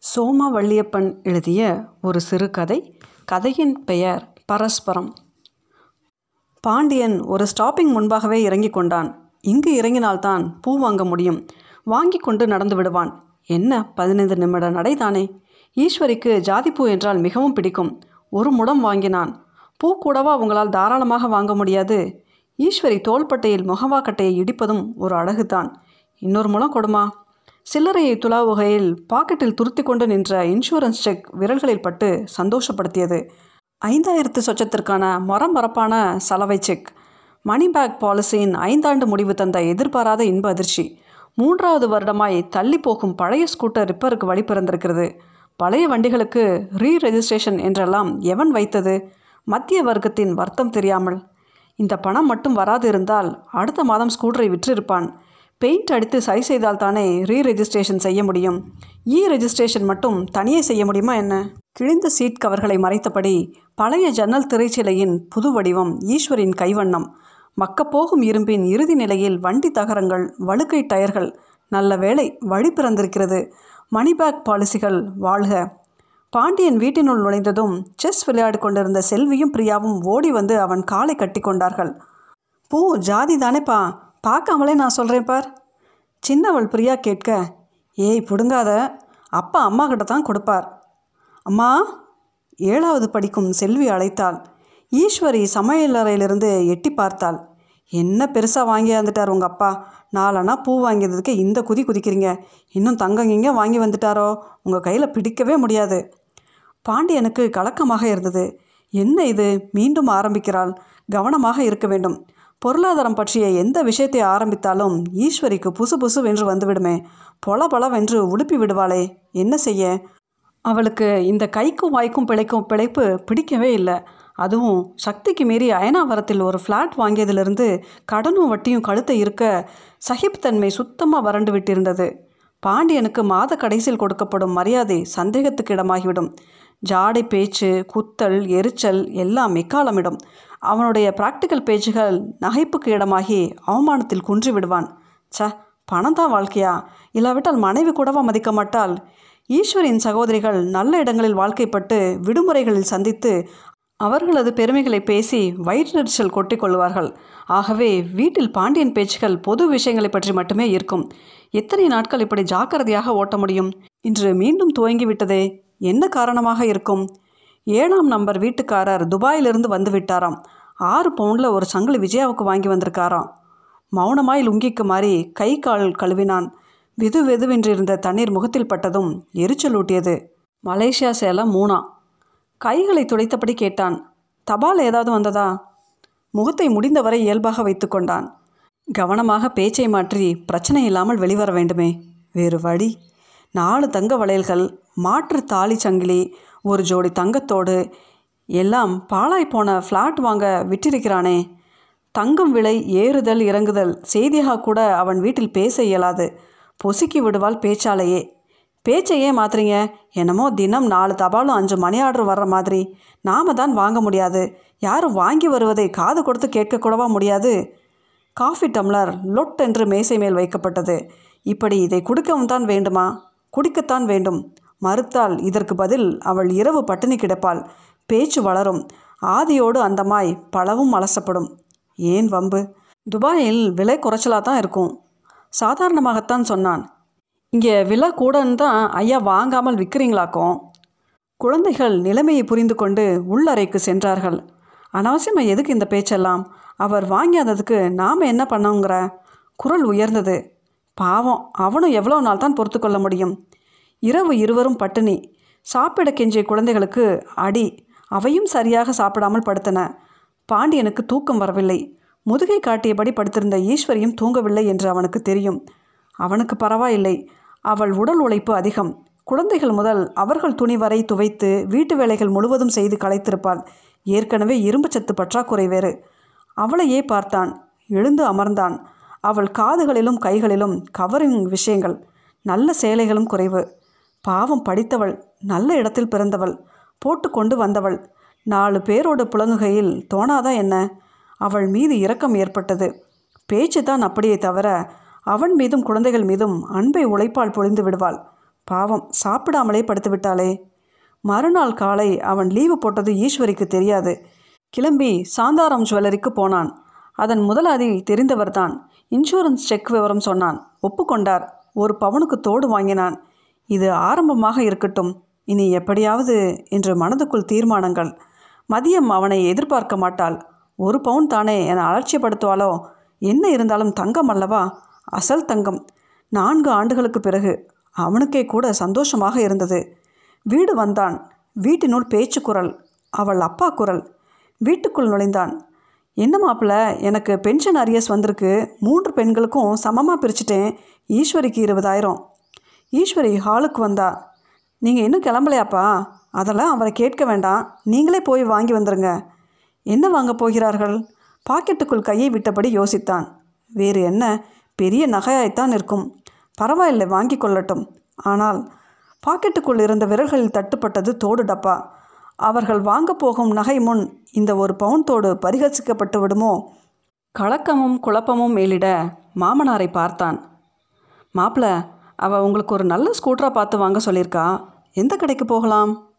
சோமா வள்ளியப்பன் எழுதிய ஒரு சிறுகதை கதையின் பெயர் பரஸ்பரம். பாண்டியன் ஒரு ஸ்டாப்பிங் முன்பாகவே இறங்கிக் கொண்டான். இங்கு இறங்கினால்தான் பூ வாங்க முடியும். வாங்கி கொண்டு நடந்து விடுவான். என்ன பதினைந்து நிமிட நடைதானே? ஈஸ்வரிக்கு ஜாதிப்பூ என்றால் மிகவும் பிடிக்கும். ஒரு முடம் வாங்கினான். பூ கூடவா உங்களால் தாராளமாக வாங்க முடியாது? ஈஸ்வரி தோள்பட்டையில் முகவாக்கட்டையை இடிப்பதும் ஒரு அழகுதான். இன்னொரு முளம் கொடுமா? சில்லறையை துலாவுகையில் பாக்கெட்டில் துருத்தி கொண்டு நின்ற இன்சூரன்ஸ் செக் விரல்களில் பட்டு சந்தோஷப்படுத்தியது. ஐந்தாயிரத்து சொச்சத்திற்கான மரமரப்பான சலவை செக் மணி பேக் பாலிசியின் ஐந்தாண்டு முடிவு தந்த எதிர்பாராத இன்ப அதிர்ச்சி. மூன்றாவது வருடமாய் தள்ளி போகும் பழைய ஸ்கூட்டர் ரிப்பருக்கு வழி பிறந்திருக்கிறது. பழைய வண்டிகளுக்கு ரீ ரெஜிஸ்ட்ரேஷன் என்றெல்லாம் எவன் வைத்தது? மத்திய வர்க்கத்தின் வருத்தம் தெரியாமல். இந்த பணம் மட்டும் வராது இருந்தால் அடுத்த மாதம் ஸ்கூட்டரை விற்றிருப்பான். பெயிண்ட் அடித்து சரி செய்தால் தானே ரீ ரெஜிஸ்ட்ரேஷன் செய்ய முடியும். இ ரெஜிஸ்ட்ரேஷன் மட்டும் தனியே செய்ய முடியுமா என்ன? கிழிந்த சீட் கவர்களை மறைத்தபடி பழைய ஜன்னல் திரைச்சிலையின் புது வடிவம் ஈஸ்வரின் கைவண்ணம். மக்கப்போகும் இரும்பின் இறுதி நிலையில் வண்டி தகரங்கள் வழுக்கை டயர்கள் நல்ல வேளை வழி பிறந்திருக்கிறது. மணிபேக் பாலிசிகள் வாழ்க. பாண்டியன் வீட்டினுள் நுழைந்ததும் செஸ் விளையாடி கொண்டிருந்த செல்வியும் பிரியாவும் ஓடி வந்து அவன் காலை கட்டி கொண்டார்கள். பூ ஜாதி தானேப்பா. பார்க்காமலே நான் சொல்கிறேன் பார். சின்னவள் பிரியா கேட்க ஏய் பிடுங்காத. அப்பா அம்மா கிட்ட தான் கொடுப்பார். அம்மா? ஏழாவது படிக்கும் செல்வி அழைத்தாள். ஈஸ்வரி சமையலறையிலிருந்து எட்டி பார்த்தாள். என்ன பெருசாக வாங்கியாந்துட்டார் உங்கள் அப்பா? நாலனா பூ வாங்கியதுக்கு இந்த குதி குதிக்கிறீங்க. இன்னும் தங்கம் இங்கே வாங்கி வந்துட்டாரோ? உங்கள் கையில் பிடிக்கவே முடியாது. பாண்டியனுக்கு கலக்கமாக இருந்தது. என்ன இது? மீண்டும் ஆரம்பிக்கிறாள். கவனமாக இருக்க வேண்டும். பொருளாதாரம் பற்றிய எந்த விஷயத்தை ஆரம்பித்தாலும் ஈஸ்வரிக்கு புசு புசு வென்று வந்துவிடுமே. பொல பலவென்று உடுப்பி விடுவாளே. என்ன செய்ய? அவளுக்கு இந்த கைக்கும் வாய்க்கும் பிழைக்கும் பிழைப்பு பிடிக்கவே இல்லை. அதுவும் சக்திக்கு மீறி அயனாவரத்தில் ஒரு ஃப்ளாட் வாங்கியதிலிருந்து கடனும் வட்டியும் கழுத்தை இருக்க சகிப்புத்தன்மை சுத்தமாக வறண்டு விட்டிருந்தது. பாண்டியனுக்கு மாத கடைசியில் கொடுக்கப்படும் மரியாதை சந்தேகத்துக்கு இடமாகிவிடும். ஜாடை பேச்சு குத்தல் எரிச்சல் எல்லாம் எக்காலமிடும். அவனுடைய பிராக்டிக்கல் பேச்சுகள் நகைப்புக்கு இடமாகி அவமானத்தில் குன்றி விடுவான். ச பணம் தான் வாழ்க்கையா? இல்லாவிட்டால் மனைவி கூடவா மதிக்க மாட்டால் ஈஸ்வரின் சகோதரிகள் நல்ல இடங்களில் வாழ்க்கைப்பட்டு விடுமுறைகளில் சந்தித்து அவர்களது பெருமைகளை பேசி வயிற்றெரிச்சல் கொட்டிக் கொள்வார்கள். ஆகவே வீட்டில் பாண்டியன் பேச்சுகள் பொது விஷயங்களை பற்றி மட்டுமே இருக்கும். எத்தனை நாட்கள் இப்படி ஜாக்கிரதையாக ஓட்ட முடியும்? இன்று மீண்டும் துவங்கிவிட்டதே. என்ன காரணமாக இருக்கும்? ஏழாம் நம்பர் வீட்டுக்காரர் துபாயிலிருந்து வந்து விட்டாராம். ஆறு பவுண்டில் ஒரு சங்கிலி விஜயாவுக்கு வாங்கி வந்திருக்காராம். மௌனமாய் லுங்கிக்கு மாறி கை கால் கழுவினான். வெது வெதுவென்றிருந்த தண்ணீர் முகத்தில் பட்டதும் எரிச்சல் ஊட்டியது. மலேசியா சேலம் மூணா. கைகளை துடைத்தபடி கேட்டான். தபால் ஏதாவது வந்ததா? முகத்தை முடிந்தவரை இயல்பாக வைத்து கொண்டான். கவனமாக பேச்சை மாற்றி பிரச்சனை இல்லாமல் வெளிவர வேண்டுமே. வேறு வழி நாலு தங்க வளையல்கள் மாற்று தாலி சங்கிலி ஒரு ஜோடி தங்கத்தோடு எல்லாம் பாழாய் போன ஃப்ளாட் வாங்க விட்டிருக்கிறானே. தங்கம் விலை ஏறுதல் இறங்குதல். செய்தியாக கூட அவன் வீட்டில் பேச இயலாது. பொசுக்கி விடுவாள் பேச்சாலேயே. பேச்சையே மாத்துறீங்க? என்னமோ தினம் நாலு தபாலும் அஞ்சு மணி ஆர்டர் வர்ற மாதிரி. நாம தான் வாங்க முடியாது. யாரும் வாங்கி வருவதை காது கொடுத்து கேட்கக்கூடவா முடியாது? காஃபி டம்ளர் லொட் என்று மேசை மேல் வைக்கப்பட்டது. இப்படி இதை கொடுக்கவும் தான் வேண்டுமா? குடிக்கத்தான் வேண்டும். மறுத்தால் இதற்கு பதில் அவள் இரவு பட்டினி கிடப்பாள். பேச்சு வளரும். ஆதியோடு அந்தமாய் பலவும் அலசப்படும். ஏன் வம்பு? துபாயில் விலை குறைச்சலாக தான் இருக்கும். சாதாரணமாகத்தான் சொன்னான். இங்கே விலை கூடன்னு தான் ஐயா வாங்காமல் விற்கிறீங்களாக்கும்? குழந்தைகள் நிலைமையை புரிந்து கொண்டு உள்ளறைக்கு சென்றார்கள். அனாவசியமாக எதுக்கு இந்த பேச்செல்லாம்? அவர் வாங்கியாததுக்கு நாம் என்ன பண்ணோங்கிற குரல் உயர்ந்தது. பாவம் அவனும் எவ்வளோ நாள் தான் பொறுத்து கொள்ள முடியும்? இரவு இருவரும் பட்டினி. சாப்பிட கெஞ்சிய குழந்தைகளுக்கு அடி அவையும் சரியாக சாப்பிடாமல் படுத்தன. பாண்டியனுக்கு தூக்கம் வரவில்லை. முதுகை காட்டியபடி படுத்திருந்த ஈஸ்வரியும் தூங்கவில்லை என்று அவனுக்கு தெரியும். அவனுக்கு பரவாயில்லை. அவள் உடல் உழைப்பு அதிகம். குழந்தைகள் முதல் அவர்கள் துணி வரை துவைத்து வீட்டு வேலைகள் முழுவதும் செய்து களைத்திருப்பாள். ஏற்கனவே இரும்பு சத்து பற்றாக்குறை வேறு. அவளையே பார்த்தான். எழுந்து அமர்ந்தான். அவள் காதுகளிலும் கைகளிலும் கவரிங் விஷயங்கள் நல்ல சேலைகளும் குறைவு. பாவம் படித்தவள் நல்ல இடத்தில் பிறந்தவள் போட்டு கொண்டு வந்தவள் நாலு பேரோடு புழங்குகையில் தோணாதா என்ன? அவள் மீது இரக்கம் ஏற்பட்டது. பேச்சு தான் அப்படியே தவிர அவன் மீதும் குழந்தைகள் மீதும் அன்பை உழைப்பால் பொழிந்து விடுவாள். பாவம் சாப்பிடாமலே படுத்து விட்டாளே மறுநாள் காலை அவன் லீவு போட்டது ஈஸ்வரிக்கு தெரியாது. கிளம்பி சாந்தாராம் ஜுவல்லரிக்கு போனான். அதன் முதலாளி தெரிந்தவர்தான். இன்சூரன்ஸ் செக் விவரம் சொன்னான். ஒப்புக்கொண்டார். ஒரு பவனுக்கு தோடு வாங்கினான். இது ஆரம்பமாக இருக்கட்டும். இனி எப்படியாவது என்று மனதுக்குள் தீர்மானங்கள். மதியம் அவனை எதிர்பார்க்க மாட்டாள். ஒரு பவுன் தானே என அலட்சியப்படுத்துவாளோ? என்ன இருந்தாலும் தங்கம் அல்லவா? அசல் தங்கம். நான்கு ஆண்டுகளுக்கு பிறகு அவனுக்கே கூட சந்தோஷமாக இருந்தது. வீடு வந்தான். வீட்டினுள் பேச்சு குரல். அவள் அப்பா குரல். வீட்டுக்குள் நுழைந்தான். என்ன மாப்பிள்ள எனக்கு பென்ஷன் அரியஸ் வந்திருக்கு. மூன்று பெண்களுக்கும் சமமாக பிரிச்சுட்டேன். ஈஸ்வரிக்கு இருபதாயிரம். ஈஸ்வரி ஹாலுக்கு வந்தா. நீங்கள் இன்னும் கிளம்பலையாப்பா? அதெல்லாம் அவரை கேட்க வேண்டாம். நீங்களே போய் வாங்கி வந்துருங்க. என்ன வாங்க போகிறார்கள்? பாக்கெட்டுக்குள் கையை விட்டபடி யோசித்தான். வேறு என்ன? பெரிய நகையாய்த்தான் இருக்கும் பரவாயில்லை வாங்கி கொள்ளட்டும். ஆனால் பாக்கெட்டுக்குள் இருந்த விரல்களில் தட்டுப்பட்டது தோடு டப்பா அவர்கள் வாங்க போகும் நகை முன் இந்த ஒரு பவுன் பரிகசிக்கப்பட்டு விடுமோ? கலக்கமும் குழப்பமும் மேலிட மாமனாரை பார்த்தான். மாப்பிள்ள அவள் உங்களுக்கு ஒரு நல்ல ஸ்கூட்டரை பார்த்து வாங்க சொல்லியிருக்கா. எந்த கடைக்கு போகலாம்?